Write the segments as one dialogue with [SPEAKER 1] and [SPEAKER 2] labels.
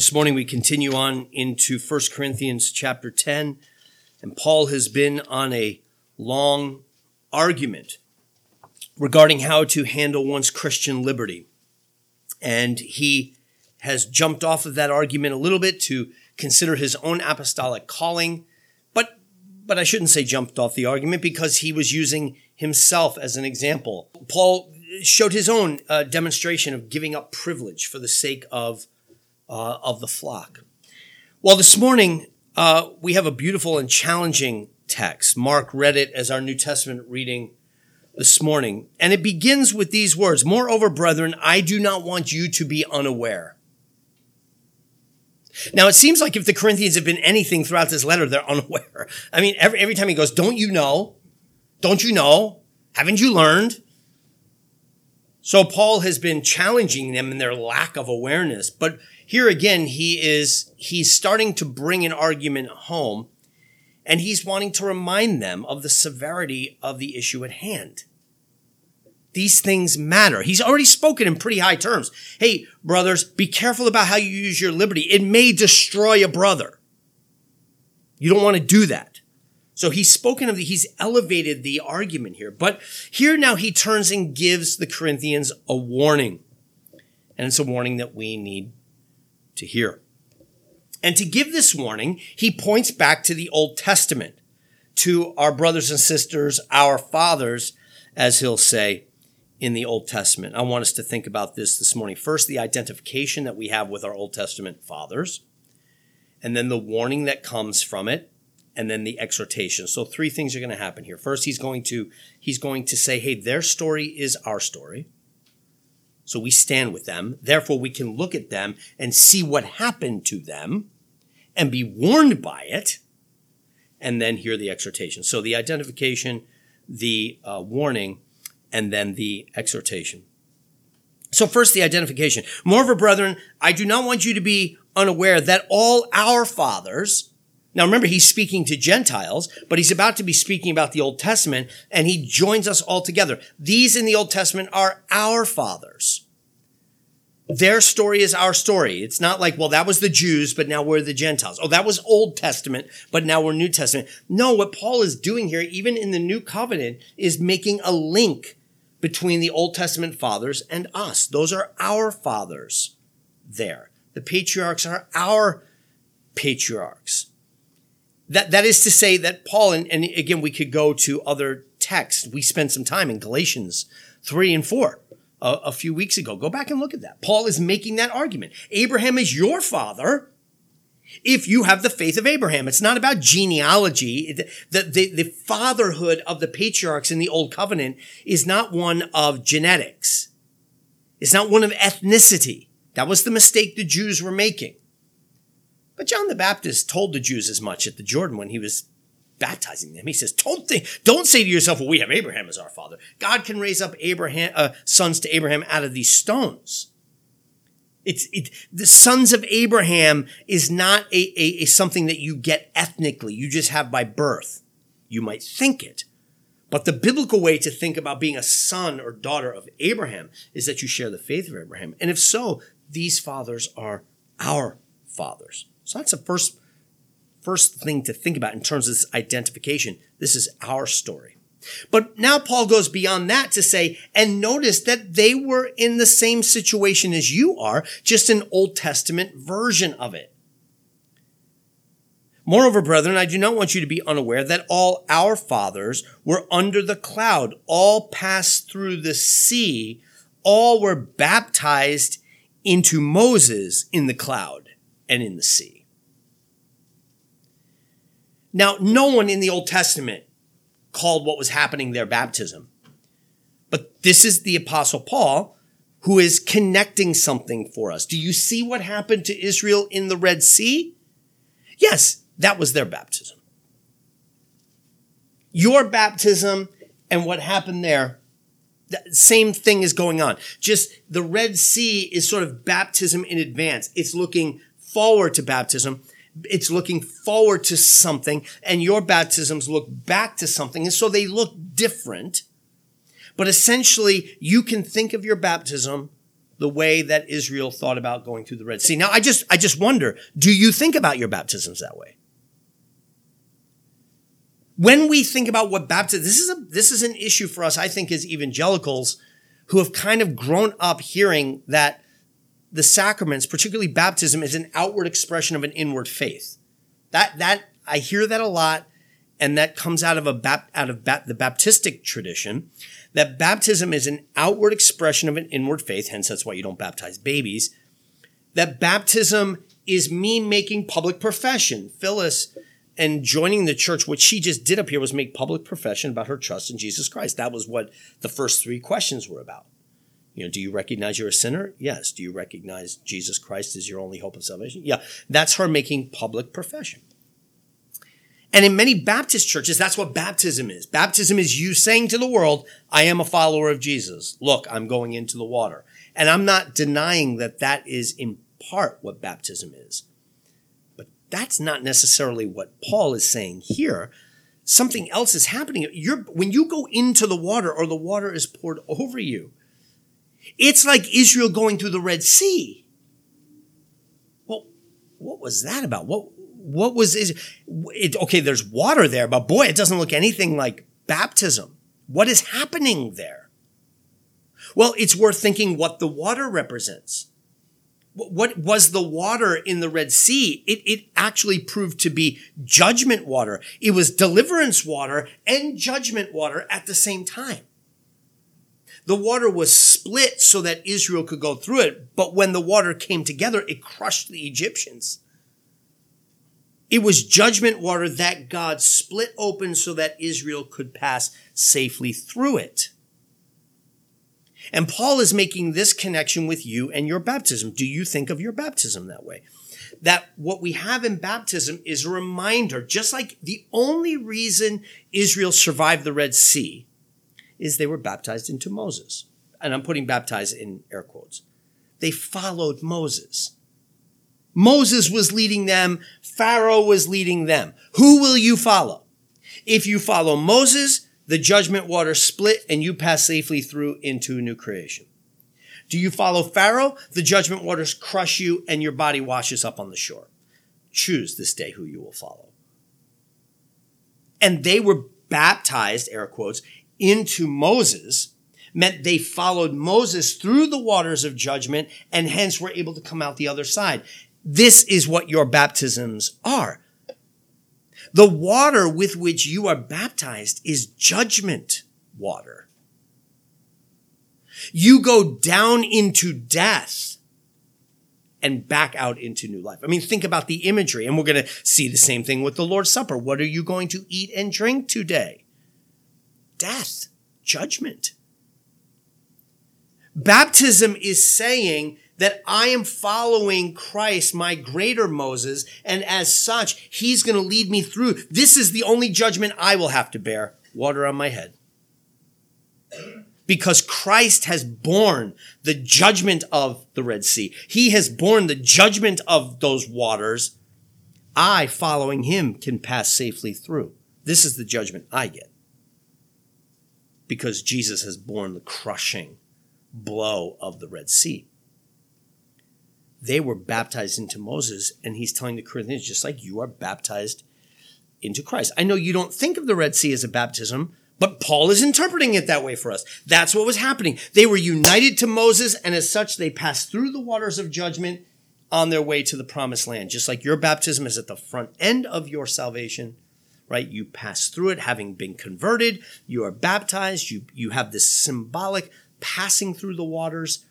[SPEAKER 1] This morning we continue on into 1 Corinthians chapter 10, and Paul has been on a long argument regarding how to handle one's Christian liberty. And he has jumped off of that argument a little bit to consider his own apostolic calling, but but I shouldn't say jumped off the argument because he was using himself as an example. Paul showed his own uh, demonstration of giving up privilege for the sake of uh, of the flock. Well, this morning uh, we have a beautiful and challenging text. Mark read it as our New Testament reading this morning, and it begins with these words: "Moreover, brethren, I do not want you to be unaware." Now, it seems like if the Corinthians have been anything throughout this letter, they're unaware. I mean, every, every time he goes, don't you know? Don't you know? Haven't you learned? So Paul has been challenging them in their lack of awareness. But here again, he is, he's starting to bring an argument home and he's wanting to remind them of the severity of the issue at hand. These things matter. He's already spoken in pretty high terms. Hey, brothers, be careful about how you use your liberty. It may destroy a brother. You don't want to do that. So he's spoken of the, he's elevated the argument here. But here now he turns and gives the Corinthians a warning. And it's a warning that we need to hear. And to give this warning, he points back to the Old Testament, to our brothers and sisters, our fathers, as he'll say, in the Old Testament. I want us to think about this this morning. First, the identification that we have with our Old Testament fathers, and then the warning that comes from it, and then the exhortation. So three things are going to happen here. First, he's going to he's going to say, "Hey, their story is our story." So we stand with them. Therefore, we can look at them and see what happened to them and be warned by it, and then hear the exhortation. So the identification, the uh, warning, and then the exhortation. So first, the identification. Moreover, brethren, I do not want you to be unaware that all our fathers, now remember, he's speaking to Gentiles, but he's about to be speaking about the Old Testament, and he joins us all together. These in the Old Testament are our fathers. Their story is our story. It's not like, well, that was the Jews, but now we're the Gentiles. Oh, that was Old Testament, but now we're New Testament. No, what Paul is doing here, even in the New Covenant, is making a link between the Old Testament fathers and us. Those are our fathers there. The patriarchs are our patriarchs. That, that is to say that Paul, and, and again, we could go to other texts. We spent some time in Galatians 3 and 4 a, a few weeks ago. Go back and look at that. Paul is making that argument. Abraham is your father if you have the faith of Abraham. It's not about genealogy. The, the, the, fatherhood of the patriarchs in the Old Covenant is not one of genetics. It's not one of ethnicity. That was the mistake the Jews were making. But John the Baptist told the Jews as much at the Jordan when he was baptizing them. He says, don't think, don't say to yourself, well, we have Abraham as our father. God can raise up Abraham, uh, sons to Abraham out of these stones. It's it, the sons of Abraham is not a, a, a something that you get ethnically. You just have by birth. You might think it, but the biblical way to think about being a son or daughter of Abraham is that you share the faith of Abraham. And if so, these fathers are our fathers. So that's the first first thing to think about in terms of this identification. This is our story. But now Paul goes beyond that to say, and notice that they were in the same situation as you are, just an Old Testament version of it. Moreover, brethren, I do not want you to be unaware that all our fathers were under the cloud, all passed through the sea, all were baptized into Moses in the cloud and in the sea. Now, no one in the Old Testament called what was happening there baptism. But this is the apostle Paul who is connecting something for us. Do you see what happened to Israel in the Red Sea? Yes, that was their baptism. Your baptism and what happened there, the same thing is going on. Just the Red Sea is sort of baptism in advance. It's looking forward to baptism it's looking forward to something and your baptisms look back to something. And so they look different. But essentially, you can think of your baptism the way that Israel thought about going through the Red Sea. Now, I just, I just wonder, do you think about your baptisms that way? When we think about what baptism, this is a, this is an issue for us, I think, as evangelicals who have kind of grown up hearing that the sacraments, particularly baptism, is an outward expression of an inward faith. That, that, I hear that a lot, and that comes out of a, out of the Baptistic tradition that baptism is an outward expression of an inward faith, hence that's why you don't baptize babies. That baptism is me making public profession. Phyllis and joining the church, what she just did up here was make public profession about her trust in Jesus Christ. That was what the first three questions were about. You know, do you recognize you're a sinner? Yes. Do you recognize Jesus Christ is your only hope of salvation? Yeah. That's her making public profession. And in many Baptist churches, that's what baptism is. Baptism is you saying to the world, I am a follower of Jesus. Look, I'm going into the water. And I'm not denying that that is in part what baptism is. But that's not necessarily what Paul is saying here. Something else is happening. You're, when you go into the water or the water is poured over you, it's like Israel going through the Red Sea. Well, what was that about? What, what was it okay there's water there but boy it doesn't look anything like baptism. What is happening there? Well it's worth thinking what the water represents. What was the water in the red sea? It, it actually proved to be judgment water. It was deliverance water and judgment water at the same time. The water was split so that israel could go through it but when the water came together it crushed the egyptians it was judgment water that God split open so that Israel could pass safely through it. And Paul is making this connection with you and your baptism. Do you think of your baptism that way? That what we have in baptism is a reminder, just like the only reason Israel survived the Red Sea is they were baptized into Moses. And I'm putting baptized in air quotes. They followed Moses. Moses was leading them. Pharaoh was leading them. Who will you follow? If you follow Moses, the judgment water split and you pass safely through into a new creation. Do you follow Pharaoh? The judgment waters crush you and your body washes up on the shore. Choose this day who you will follow. And they were baptized, air quotes, into Moses meant they followed Moses through the waters of judgment and hence were able to come out the other side. This is what your baptisms are. The water with which you are baptized is judgment water. You go down into death and back out into new life. I mean, think about the imagery, and we're going to see the same thing with the Lord's Supper. What are you going to eat and drink today? Death, judgment. Baptism is saying that I am following Christ, my greater Moses, and as such, he's going to lead me through. This is the only judgment I will have to bear water on my head. Because Christ has borne the judgment of the Red Sea. He has borne the judgment of those waters. I, following him, can pass safely through. This is the judgment I get. Because Jesus has borne the crushing blow of the Red Sea they were baptized into Moses, and he's telling the Corinthians, just like you are baptized into Christ. I know you don't think of the Red Sea as a baptism, but Paul is interpreting it that way for us. That's what was happening. They were united to Moses, and as such, they passed through the waters of judgment on their way to the promised land. Just like your baptism is at the front end of your salvation, right? You pass through it having been converted. You are baptized. You, you have this symbolic passing through the waters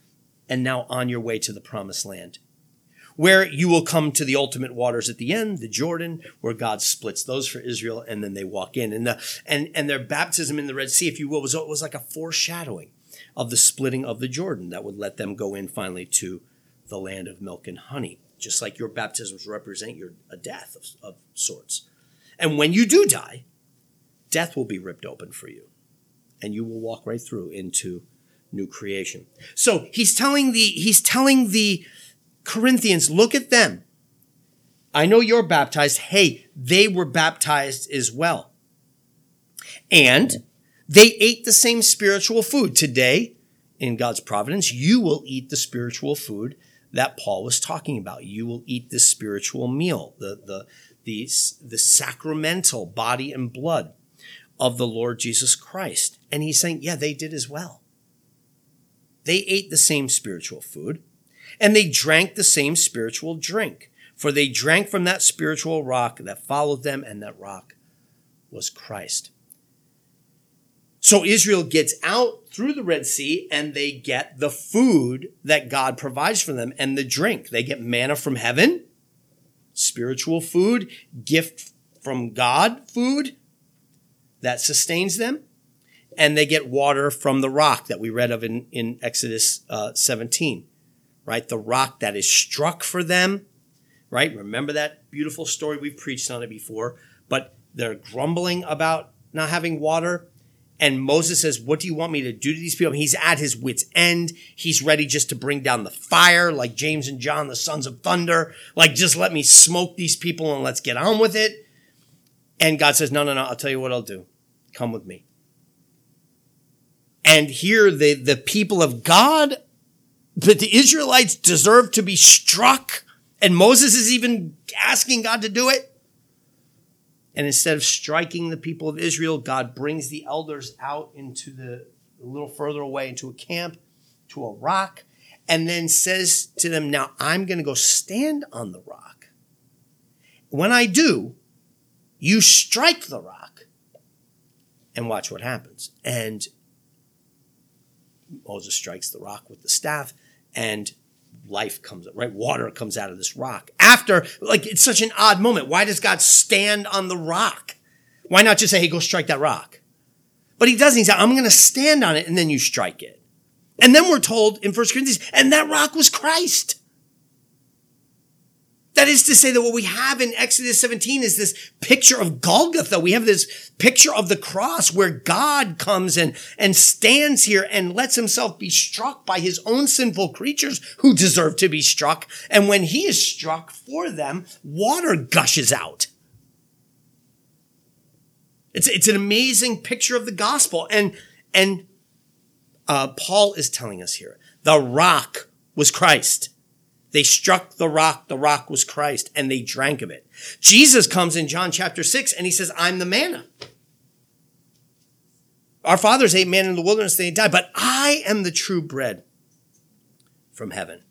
[SPEAKER 1] and now on your way to the promised land. Where you will come to the ultimate waters at the end, the Jordan, where God splits those for Israel, and then they walk in. And the and and their baptism in the Red Sea, if you will, was, was like a foreshadowing of the splitting of the Jordan that would let them go in finally to the land of milk and honey. Just like your baptisms represent your a death of, of sorts. And when you do die, death will be ripped open for you, and you will walk right through into new creation. So he's telling the, he's telling the Corinthians, look at them. I know you're baptized. Hey, they were baptized as well. And they ate the same spiritual food. Today, in God's providence, you will eat the spiritual food that Paul was talking about. You will eat the spiritual meal, the, the, the, the sacramental body and blood of the Lord Jesus Christ. And he's saying, yeah, they did as well. They ate the same spiritual food and they drank the same spiritual drink, for they drank from that spiritual rock that followed them, and that rock was Christ. So Israel gets out through the Red Sea and they get the food that God provides for them and the drink. They get manna from heaven, spiritual food, gift from God food that sustains them. And they get water from the rock that we read of in, in Exodus uh, 17, right? The rock that is struck for them, right? Remember that beautiful story? We've preached on it before, but they're grumbling about not having water and Moses says, What do you want me to do to these people? He's at his wits' end. He's ready just to bring down the fire, like James and John, the sons of thunder. Like, just let me smoke these people and let's get on with it. And God says, No, no, no, I'll tell you what I'll do. Come with me. And here, the, the people of God, but the Israelites deserve to be struck. And Moses is even asking God to do it. And instead of striking the people of Israel, God brings the elders out into the a little further away into a camp, to a rock, and then says to them, Now I'm going to go stand on the rock. When I do, you strike the rock and watch what happens. And Moses strikes the rock with the staff, and life comes up, right? Water comes out of this rock. After, like, it's such an odd moment. Why does God stand on the rock? Why not just say, hey, go strike that rock? But he doesn't. He said, I'm going to stand on it and then you strike it. And then we're told in First Corinthians, and that rock was Christ. That is to say that what we have in Exodus 17 is this picture of Golgotha. We have this picture of the cross where God comes and, and stands here and lets himself be struck by his own sinful creatures who deserve to be struck. And when he is struck for them, water gushes out. It's, it's an amazing picture of the gospel. And, and, uh, Paul is telling us here, the rock was Christ. They struck the rock. The rock was Christ and they drank of it. Jesus comes in John chapter six and he says, I'm the manna. Our fathers ate manna in the wilderness, they died, but I am the true bread from heaven.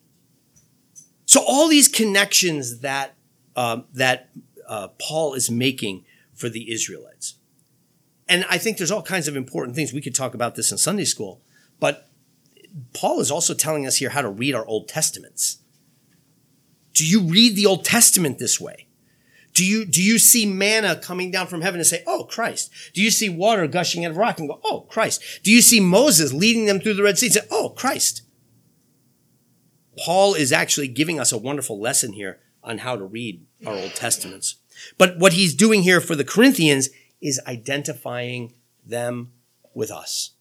[SPEAKER 1] So all these connections that, uh, that uh, Paul is making for the Israelites. And I think there's all kinds of important things. We could talk about this in Sunday school, but Paul is also telling us here how to read our Old Testaments. Do you read the Old Testament this way? Do you, do you see manna coming down from heaven and say, Oh, Christ? Do you see water gushing out of rock and go, Oh, Christ? Do you see Moses leading them through the Red Sea and say, Oh, Christ? Paul is actually giving us a wonderful lesson here on how to read our Old Testaments. But what he's doing here for the Corinthians is identifying them with us.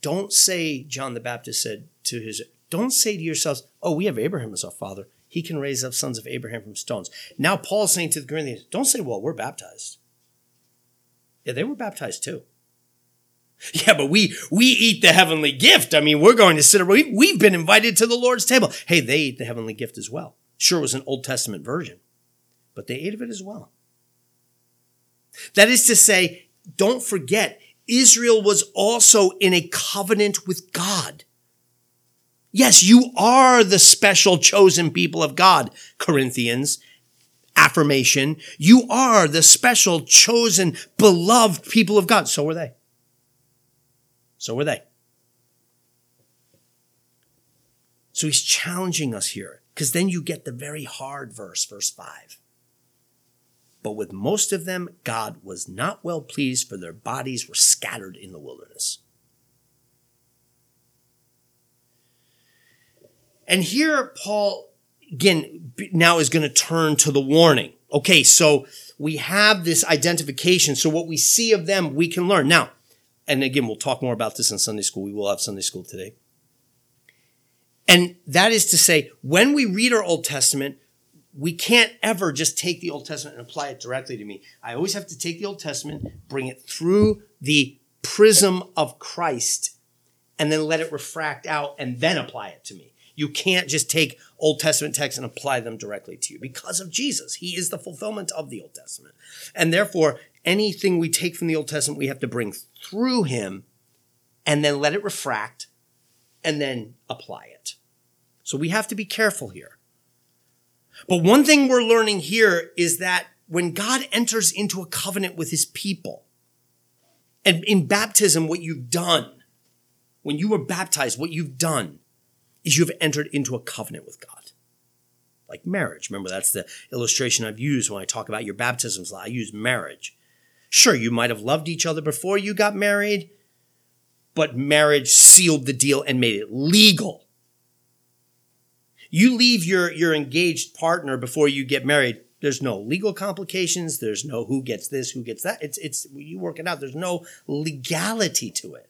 [SPEAKER 1] Don't say, John the Baptist said to his don't say to yourselves, oh, we have Abraham as our father. He can raise up sons of Abraham from stones. Now Paul's saying to the Corinthians, don't say, well, we're baptized. Yeah, they were baptized too. Yeah, but we we eat the heavenly gift. I mean, we're going to sit. We, we've been invited to the Lord's table. Hey, they eat the heavenly gift as well. Sure, it was an Old Testament version, but they ate of it as well. That is to say, don't forget, Israel was also in a covenant with God. Yes, you are the special chosen people of God, Corinthians. Affirmation. You are the special chosen beloved people of God. So were they. So were they. So he's challenging us here because then you get the very hard verse, verse five. But with most of them, God was not well pleased, for their bodies were scattered in the wilderness. And here, Paul, again, now is going to turn to the warning. Okay, so we have this identification. So what we see of them, we can learn. Now, and again, we'll talk more about this in Sunday school. We will have Sunday school today. And that is to say, when we read our Old Testament, we can't ever just take the Old Testament and apply it directly to me. I always have to take the Old Testament, bring it through the prism of Christ and then let it refract out and then apply it to me. You can't just take Old Testament texts and apply them directly to you because of Jesus. He is the fulfillment of the Old Testament. And therefore, anything we take from the Old Testament, we have to bring through him and then let it refract and then apply it. So we have to be careful here. But one thing we're learning here is that when God enters into a covenant with his people, and in baptism, what you've done, when you were baptized, what you've done is you've entered into a covenant with God. Like marriage. Remember, that's the illustration I've used when I talk about your baptisms. I use marriage. Sure, you might have loved each other before you got married, but marriage sealed the deal and made it legal. You leave your, your engaged partner before you get married. There's no legal complications. There's no who gets this, who gets that. It's, it's, you work it out. There's no legality to it.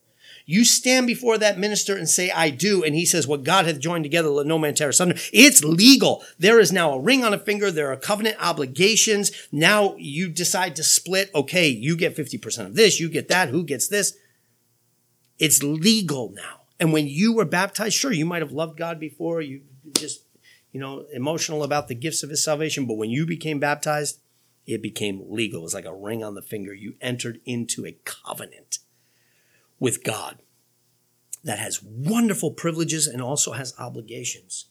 [SPEAKER 1] You stand before that minister and say, I do. And he says, What God hath joined together, let no man tear asunder. It's legal. There is now a ring on a finger. There are covenant obligations. Now you decide to split. Okay, you get 50% of this. You get that. Who gets this? It's legal now. And when you were baptized, sure, you might have loved God before. You just, you know, emotional about the gifts of his salvation. But when you became baptized, it became legal. It was like a ring on the finger. You entered into a covenant with God that has wonderful privileges and also has obligations.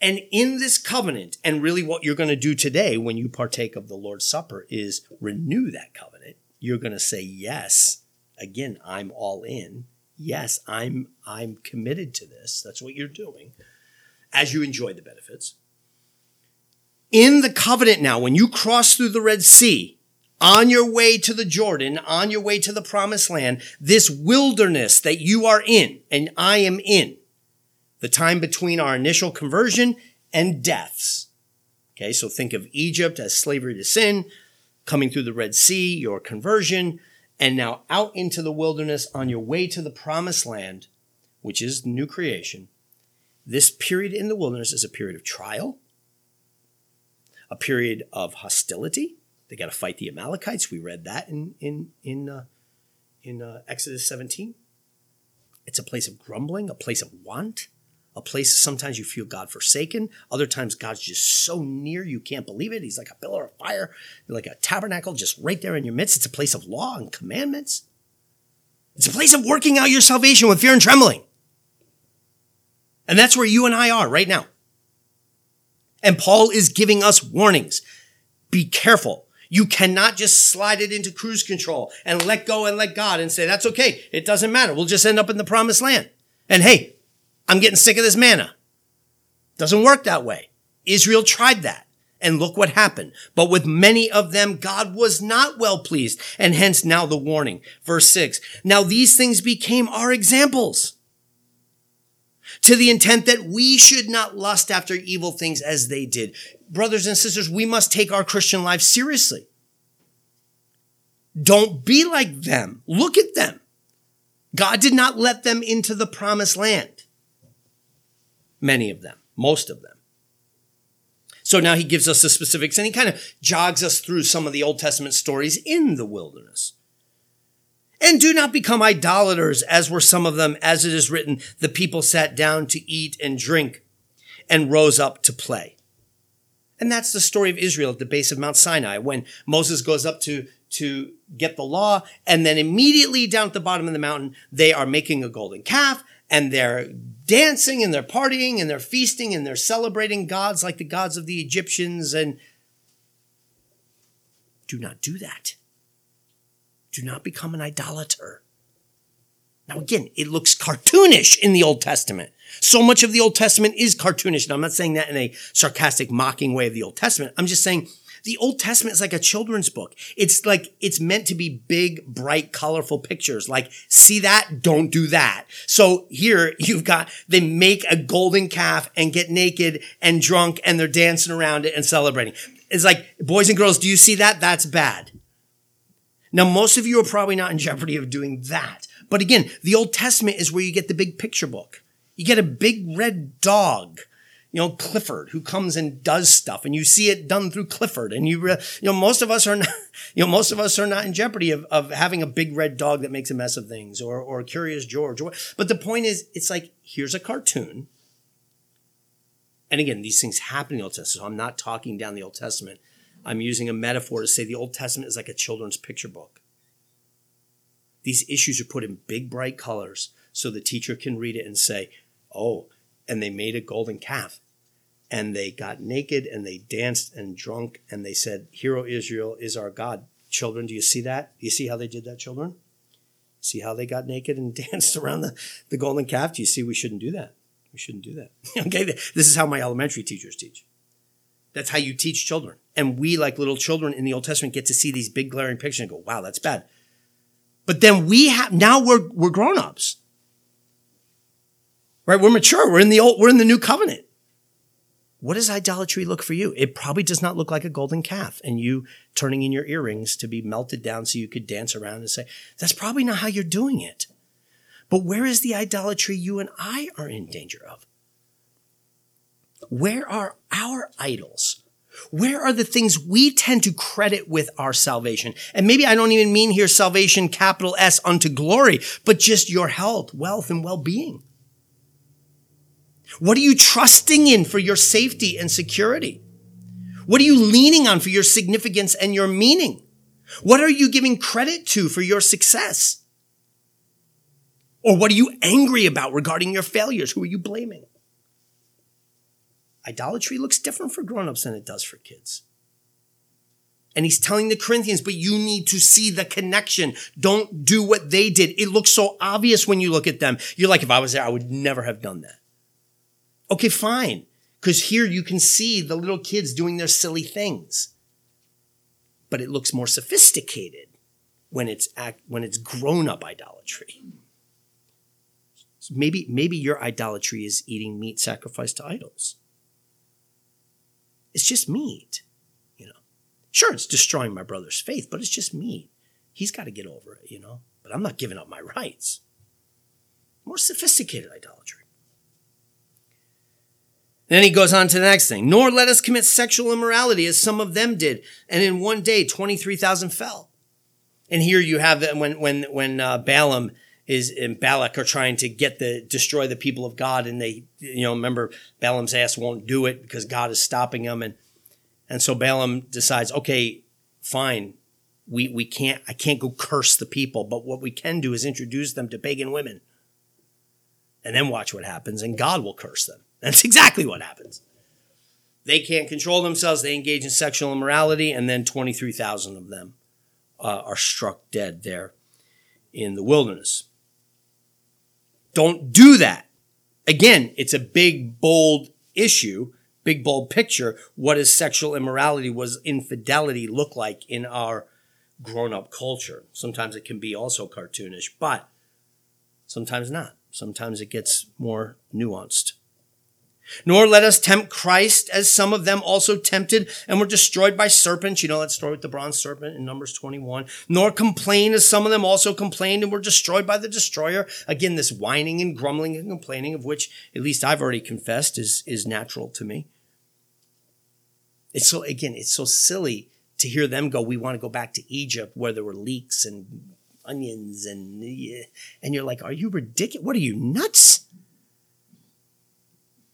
[SPEAKER 1] And in this covenant, and really what you're going to do today when you partake of the Lord's Supper is renew that covenant. You're going to say, yes, again, I'm all in. Yes, I'm, I'm committed to this. That's what you're doing as you enjoy the benefits. In the covenant now, when you cross through the Red Sea, on your way to the Jordan, on your way to the promised land, this wilderness that you are in and I am in, the time between our initial conversion and deaths. Okay, so think of Egypt as slavery to sin, coming through the Red Sea, your conversion, and now out into the wilderness on your way to the promised land, which is new creation. This period in the wilderness is a period of trial, a period of hostility, they got to fight the Amalekites. We read that in in in uh, in uh, Exodus 17. It's a place of grumbling, a place of want, a place sometimes you feel God forsaken. Other times God's just so near you can't believe it. He's like a pillar of fire, like a tabernacle just right there in your midst. It's a place of law and commandments. It's a place of working out your salvation with fear and trembling. And that's where you and I are right now. And Paul is giving us warnings. Be careful. You cannot just slide it into cruise control and let go and let God and say, that's okay. It doesn't matter. We'll just end up in the promised land. And hey, I'm getting sick of this manna. Doesn't work that way. Israel tried that. And look what happened. But with many of them, God was not well pleased. And hence now the warning. Verse six. Now these things became our examples to the intent that we should not lust after evil things as they did. Brothers and sisters, we must take our Christian life seriously. Don't be like them. Look at them. God did not let them into the promised land. Many of them, most of them. So now he gives us the specifics and he kind of jogs us through some of the Old Testament stories in the wilderness. And do not become idolaters, as were some of them, as it is written, the people sat down to eat and drink and rose up to play. And that's the story of Israel at the base of Mount Sinai when Moses goes up to, to get the law. And then immediately down at the bottom of the mountain, they are making a golden calf and they're dancing and they're partying and they're feasting and they're celebrating gods like the gods of the Egyptians. And do not do that. Do not become an idolater. Now, again, it looks cartoonish in the Old Testament. So much of the Old Testament is cartoonish. And I'm not saying that in a sarcastic, mocking way of the Old Testament. I'm just saying the Old Testament is like a children's book. It's like, it's meant to be big, bright, colorful pictures. Like, see that? Don't do that. So here you've got, they make a golden calf and get naked and drunk and they're dancing around it and celebrating. It's like, boys and girls, do you see that? That's bad. Now, most of you are probably not in jeopardy of doing that. But again, the Old Testament is where you get the big picture book. You get a big red dog. you know, Clifford who comes and does stuff and you see it done through Clifford and you, re- you know, most of us are not, you know, most of us are not in jeopardy of, of having a big red dog that makes a mess of things or, or Curious George. Or, but the point is, it's like, here's a cartoon. And again, these things happen in the Old Testament. So I'm not talking down the Old Testament. I'm using a metaphor to say the Old Testament is like a children's picture book. These issues are put in big, bright colors so the teacher can read it and say, oh, and they made a golden calf and they got naked and they danced and drunk and they said, Hero Israel is our God. Children, do you see that? Do you see how they did that, children? See how they got naked and danced around the, the golden calf? Do you see we shouldn't do that? We shouldn't do that. okay, this is how my elementary teachers teach. That's how you teach children. And we, like little children in the Old Testament, get to see these big glaring pictures and go, wow, that's bad. But then we have, now we're, we're grown ups. Right? We're mature. We're in the old, we're in the new covenant. What does idolatry look for you? It probably does not look like a golden calf and you turning in your earrings to be melted down so you could dance around and say, that's probably not how you're doing it. But where is the idolatry you and I are in danger of? Where are our idols? Where are the things we tend to credit with our salvation? And maybe I don't even mean here salvation, capital S, unto glory, but just your health, wealth, and well being. What are you trusting in for your safety and security? What are you leaning on for your significance and your meaning? What are you giving credit to for your success? Or what are you angry about regarding your failures? Who are you blaming? Idolatry looks different for grown-ups than it does for kids. And he's telling the Corinthians, but you need to see the connection. Don't do what they did. It looks so obvious when you look at them. You're like, if I was there, I would never have done that. Okay, fine. Because here you can see the little kids doing their silly things. But it looks more sophisticated when it's act, when it's grown up idolatry. So maybe maybe your idolatry is eating meat sacrificed to idols. It's just meat, you know. Sure, it's destroying my brother's faith, but it's just meat. He's got to get over it, you know. But I'm not giving up my rights. More sophisticated idolatry. Then he goes on to the next thing. Nor let us commit sexual immorality as some of them did. And in one day, 23,000 fell. And here you have when, when, when uh, Balaam is and Balak are trying to get the, destroy the people of God. And they, you know, remember Balaam's ass won't do it because God is stopping them. And, and so Balaam decides, okay, fine. We, we can't, I can't go curse the people, but what we can do is introduce them to pagan women and then watch what happens and God will curse them. That's exactly what happens. They can't control themselves. They engage in sexual immorality, and then 23,000 of them uh, are struck dead there in the wilderness. Don't do that. Again, it's a big, bold issue, big, bold picture. What does sexual immorality, was infidelity look like in our grown up culture? Sometimes it can be also cartoonish, but sometimes not. Sometimes it gets more nuanced. Nor let us tempt Christ as some of them also tempted and were destroyed by serpents. You know that story with the bronze serpent in Numbers 21. Nor complain as some of them also complained and were destroyed by the destroyer. Again, this whining and grumbling and complaining of which at least I've already confessed is, is natural to me. It's so, again, it's so silly to hear them go, we want to go back to Egypt where there were leeks and onions and, and you're like, are you ridiculous? What are you nuts?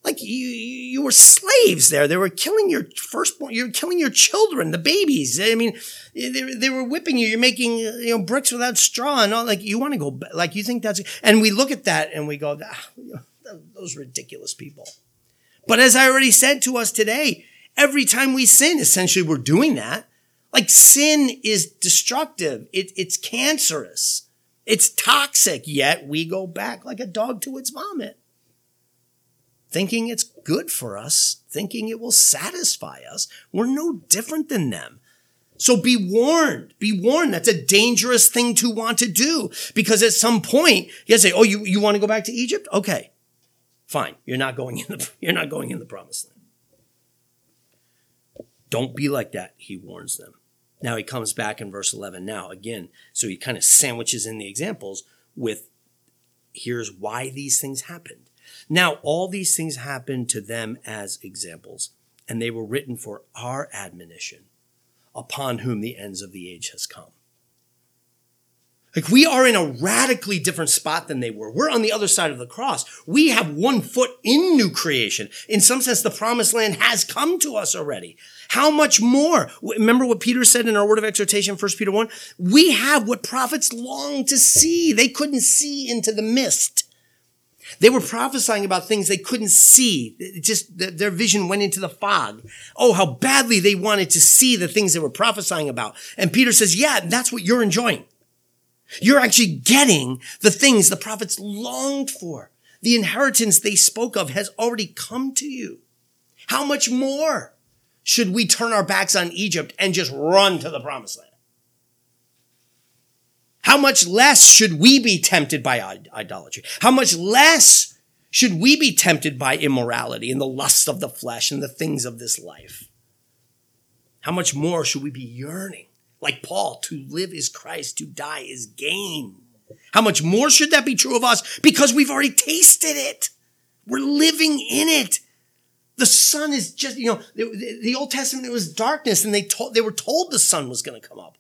[SPEAKER 1] Like you, you were slaves there. They were killing your firstborn. You're killing your children, the babies. I mean, they, they were whipping you. You're making you know bricks without straw and all. Like you want to go back. like you think that's. And we look at that and we go, ah, those ridiculous people. But as I already said to us today, every time we sin, essentially we're doing that. Like sin is destructive. It, it's cancerous. It's toxic. Yet we go back like a dog to its vomit thinking it's good for us, thinking it will satisfy us. We're no different than them. So be warned, be warned. That's a dangerous thing to want to do because at some point you say, Oh, you, you want to go back to Egypt? Okay, fine. You're not going in the, you're not going in the promised land. Don't be like that. He warns them. Now he comes back in verse 11 now again. So he kind of sandwiches in the examples with here's why these things happened. Now, all these things happened to them as examples, and they were written for our admonition, upon whom the ends of the age has come. Like we are in a radically different spot than they were. We're on the other side of the cross. We have one foot in new creation. In some sense, the promised land has come to us already. How much more? Remember what Peter said in our word of exhortation, 1 Peter 1? We have what prophets long to see. They couldn't see into the mist. They were prophesying about things they couldn't see. It just their vision went into the fog. Oh, how badly they wanted to see the things they were prophesying about. And Peter says, yeah, that's what you're enjoying. You're actually getting the things the prophets longed for. The inheritance they spoke of has already come to you. How much more should we turn our backs on Egypt and just run to the promised land? How much less should we be tempted by idolatry? How much less should we be tempted by immorality and the lust of the flesh and the things of this life? How much more should we be yearning like Paul, to live is Christ, to die is gain. How much more should that be true of us? Because we've already tasted it. We're living in it. The sun is just, you know, the, the Old Testament, it was darkness and they told, they were told the sun was going to come up.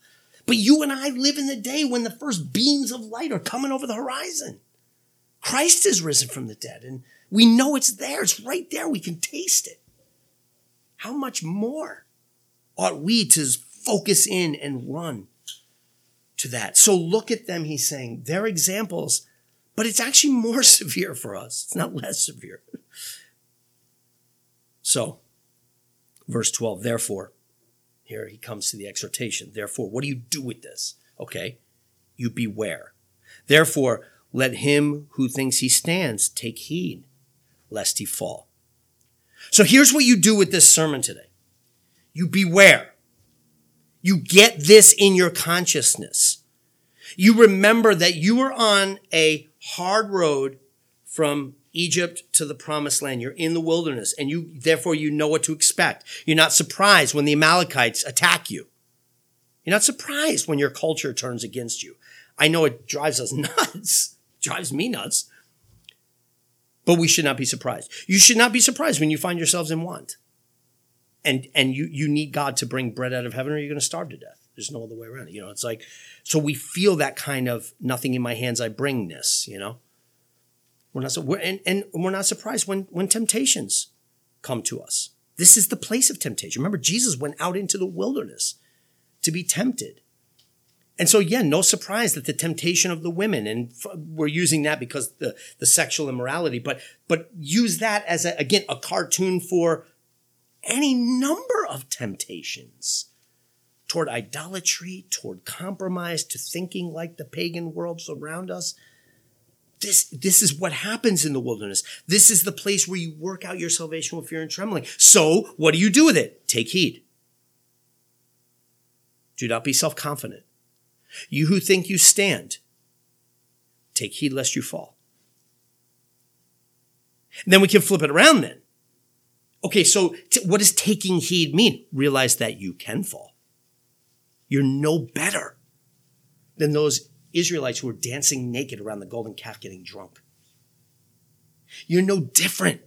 [SPEAKER 1] But you and I live in the day when the first beams of light are coming over the horizon. Christ is risen from the dead and we know it's there. It's right there. We can taste it. How much more ought we to focus in and run to that. So look at them, he's saying. They're examples, but it's actually more severe for us. It's not less severe. So, verse 12, therefore, here he comes to the exhortation. Therefore, what do you do with this? Okay, you beware. Therefore, let him who thinks he stands take heed lest he fall. So here's what you do with this sermon today. You beware. You get this in your consciousness. You remember that you are on a hard road from Egypt to the promised land. You're in the wilderness and you, therefore you know what to expect. You're not surprised when the Amalekites attack you. You're not surprised when your culture turns against you. I know it drives us nuts, drives me nuts, but we should not be surprised. You should not be surprised when you find yourselves in want and and you you need God to bring bread out of heaven, or you're going to starve to death. There's no other way around it. You know, it's like so we feel that kind of nothing in my hands I bringness. You know, we're not we're, and and we're not surprised when when temptations come to us. This is the place of temptation. Remember, Jesus went out into the wilderness to be tempted. And so, yeah, no surprise that the temptation of the women, and we're using that because the, the sexual immorality, but, but use that as a, again, a cartoon for any number of temptations toward idolatry, toward compromise, to thinking like the pagan worlds around us. This, this is what happens in the wilderness. This is the place where you work out your salvation with fear and trembling. So, what do you do with it? Take heed. Do not be self confident. You who think you stand, take heed lest you fall. And then we can flip it around then. Okay, so t- what does taking heed mean? Realize that you can fall. You're no better than those Israelites who were dancing naked around the golden calf getting drunk. You're no different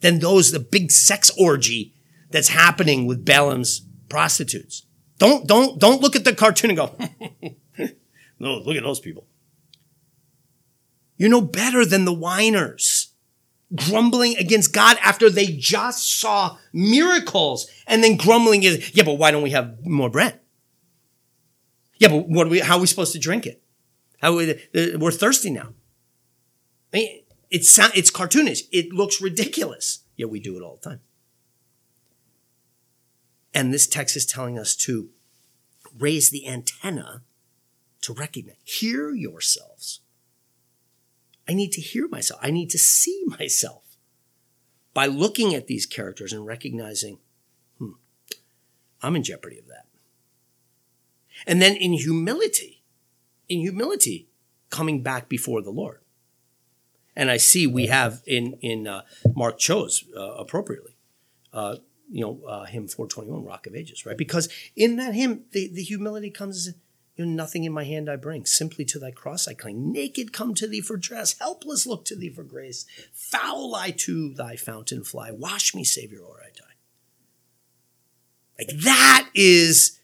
[SPEAKER 1] than those, the big sex orgy that's happening with Balaam's prostitutes. Don't, don't, don't look at the cartoon and go, no, look at those people. You're no better than the whiners grumbling against God after they just saw miracles and then grumbling is, yeah, but why don't we have more bread? Yeah, but what are we, how are we supposed to drink it? How we, we're thirsty now. I mean, it's, it's cartoonish. It looks ridiculous. Yet we do it all the time. And this text is telling us to raise the antenna to recognize, hear yourselves I need to hear myself. I need to see myself by looking at these characters and recognizing, hmm, I'm in jeopardy of that. And then in humility, in humility, coming back before the Lord. And I see we have in in uh, Mark chose uh, appropriately, uh, you know, uh, hymn 421, Rock of Ages, right? Because in that hymn, the, the humility comes You know, nothing in my hand I bring. Simply to thy cross I cling. Naked come to thee for dress. Helpless look to thee for grace. Foul I to thy fountain fly. Wash me, Savior, or I die. Like that is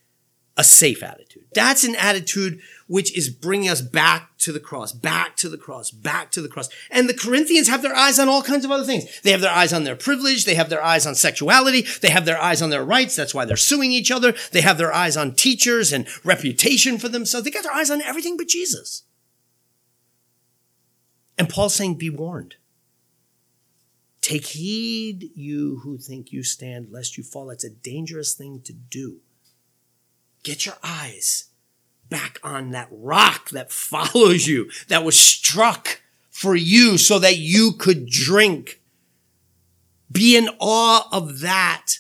[SPEAKER 1] a safe attitude. That's an attitude which is bringing us back to the cross, back to the cross, back to the cross. And the Corinthians have their eyes on all kinds of other things. They have their eyes on their privilege. They have their eyes on sexuality. They have their eyes on their rights. That's why they're suing each other. They have their eyes on teachers and reputation for themselves. They got their eyes on everything but Jesus. And Paul's saying, be warned. Take heed, you who think you stand, lest you fall. It's a dangerous thing to do. Get your eyes back on that rock that follows you, that was struck for you so that you could drink. Be in awe of that.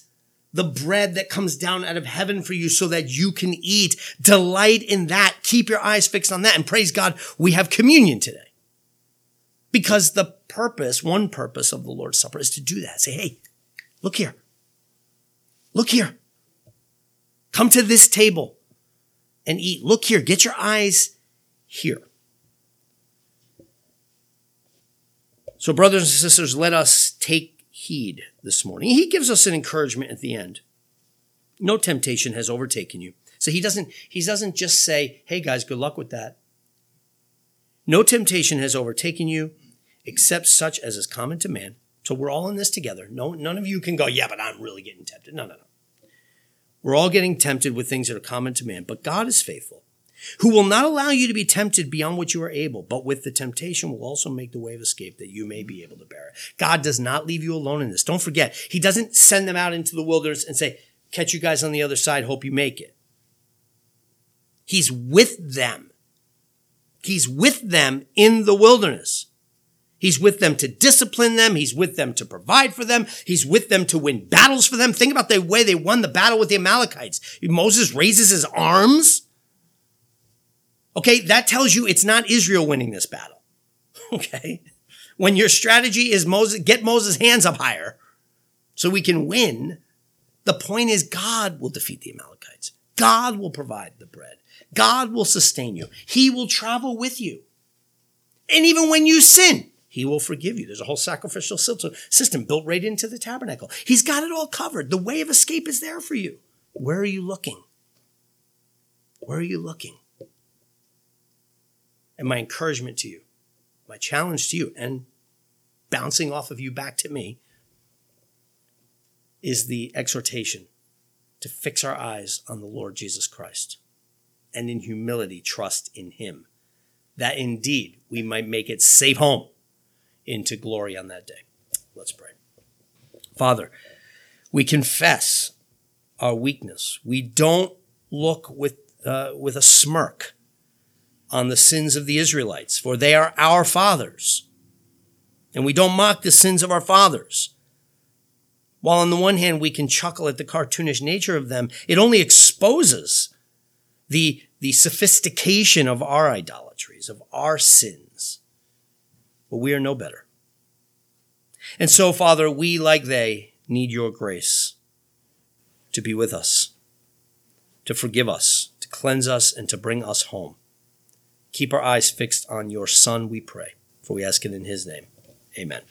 [SPEAKER 1] The bread that comes down out of heaven for you so that you can eat. Delight in that. Keep your eyes fixed on that. And praise God, we have communion today. Because the purpose, one purpose of the Lord's Supper is to do that. Say, hey, look here. Look here. Come to this table and eat. Look here. Get your eyes here. So, brothers and sisters, let us take heed this morning. He gives us an encouragement at the end. No temptation has overtaken you. So he doesn't, he doesn't just say, hey guys, good luck with that. No temptation has overtaken you except such as is common to man. So we're all in this together. No, none of you can go, yeah, but I'm really getting tempted. No, no, no. We're all getting tempted with things that are common to man, but God is faithful, who will not allow you to be tempted beyond what you are able, but with the temptation will also make the way of escape that you may be able to bear it. God does not leave you alone in this. Don't forget, He doesn't send them out into the wilderness and say, catch you guys on the other side, hope you make it. He's with them. He's with them in the wilderness. He's with them to discipline them. He's with them to provide for them. He's with them to win battles for them. Think about the way they won the battle with the Amalekites. Moses raises his arms. Okay, that tells you it's not Israel winning this battle. Okay. When your strategy is Moses, get Moses' hands up higher so we can win. The point is God will defeat the Amalekites. God will provide the bread. God will sustain you. He will travel with you. And even when you sin, he will forgive you. There's a whole sacrificial system built right into the tabernacle. He's got it all covered. The way of escape is there for you. Where are you looking? Where are you looking? And my encouragement to you, my challenge to you, and bouncing off of you back to me, is the exhortation to fix our eyes on the Lord Jesus Christ and in humility trust in Him, that indeed we might make it safe home into glory on that day. Let's pray. Father, we confess our weakness. We don't look with, uh, with a smirk on the sins of the Israelites, for they are our fathers. And we don't mock the sins of our fathers. While on the one hand, we can chuckle at the cartoonish nature of them, it only exposes the, the sophistication of our idolatries, of our sins but we are no better. And so, Father, we, like they, need your grace to be with us, to forgive us, to cleanse us, and to bring us home. Keep our eyes fixed on your Son, we pray, for we ask it in his name. Amen.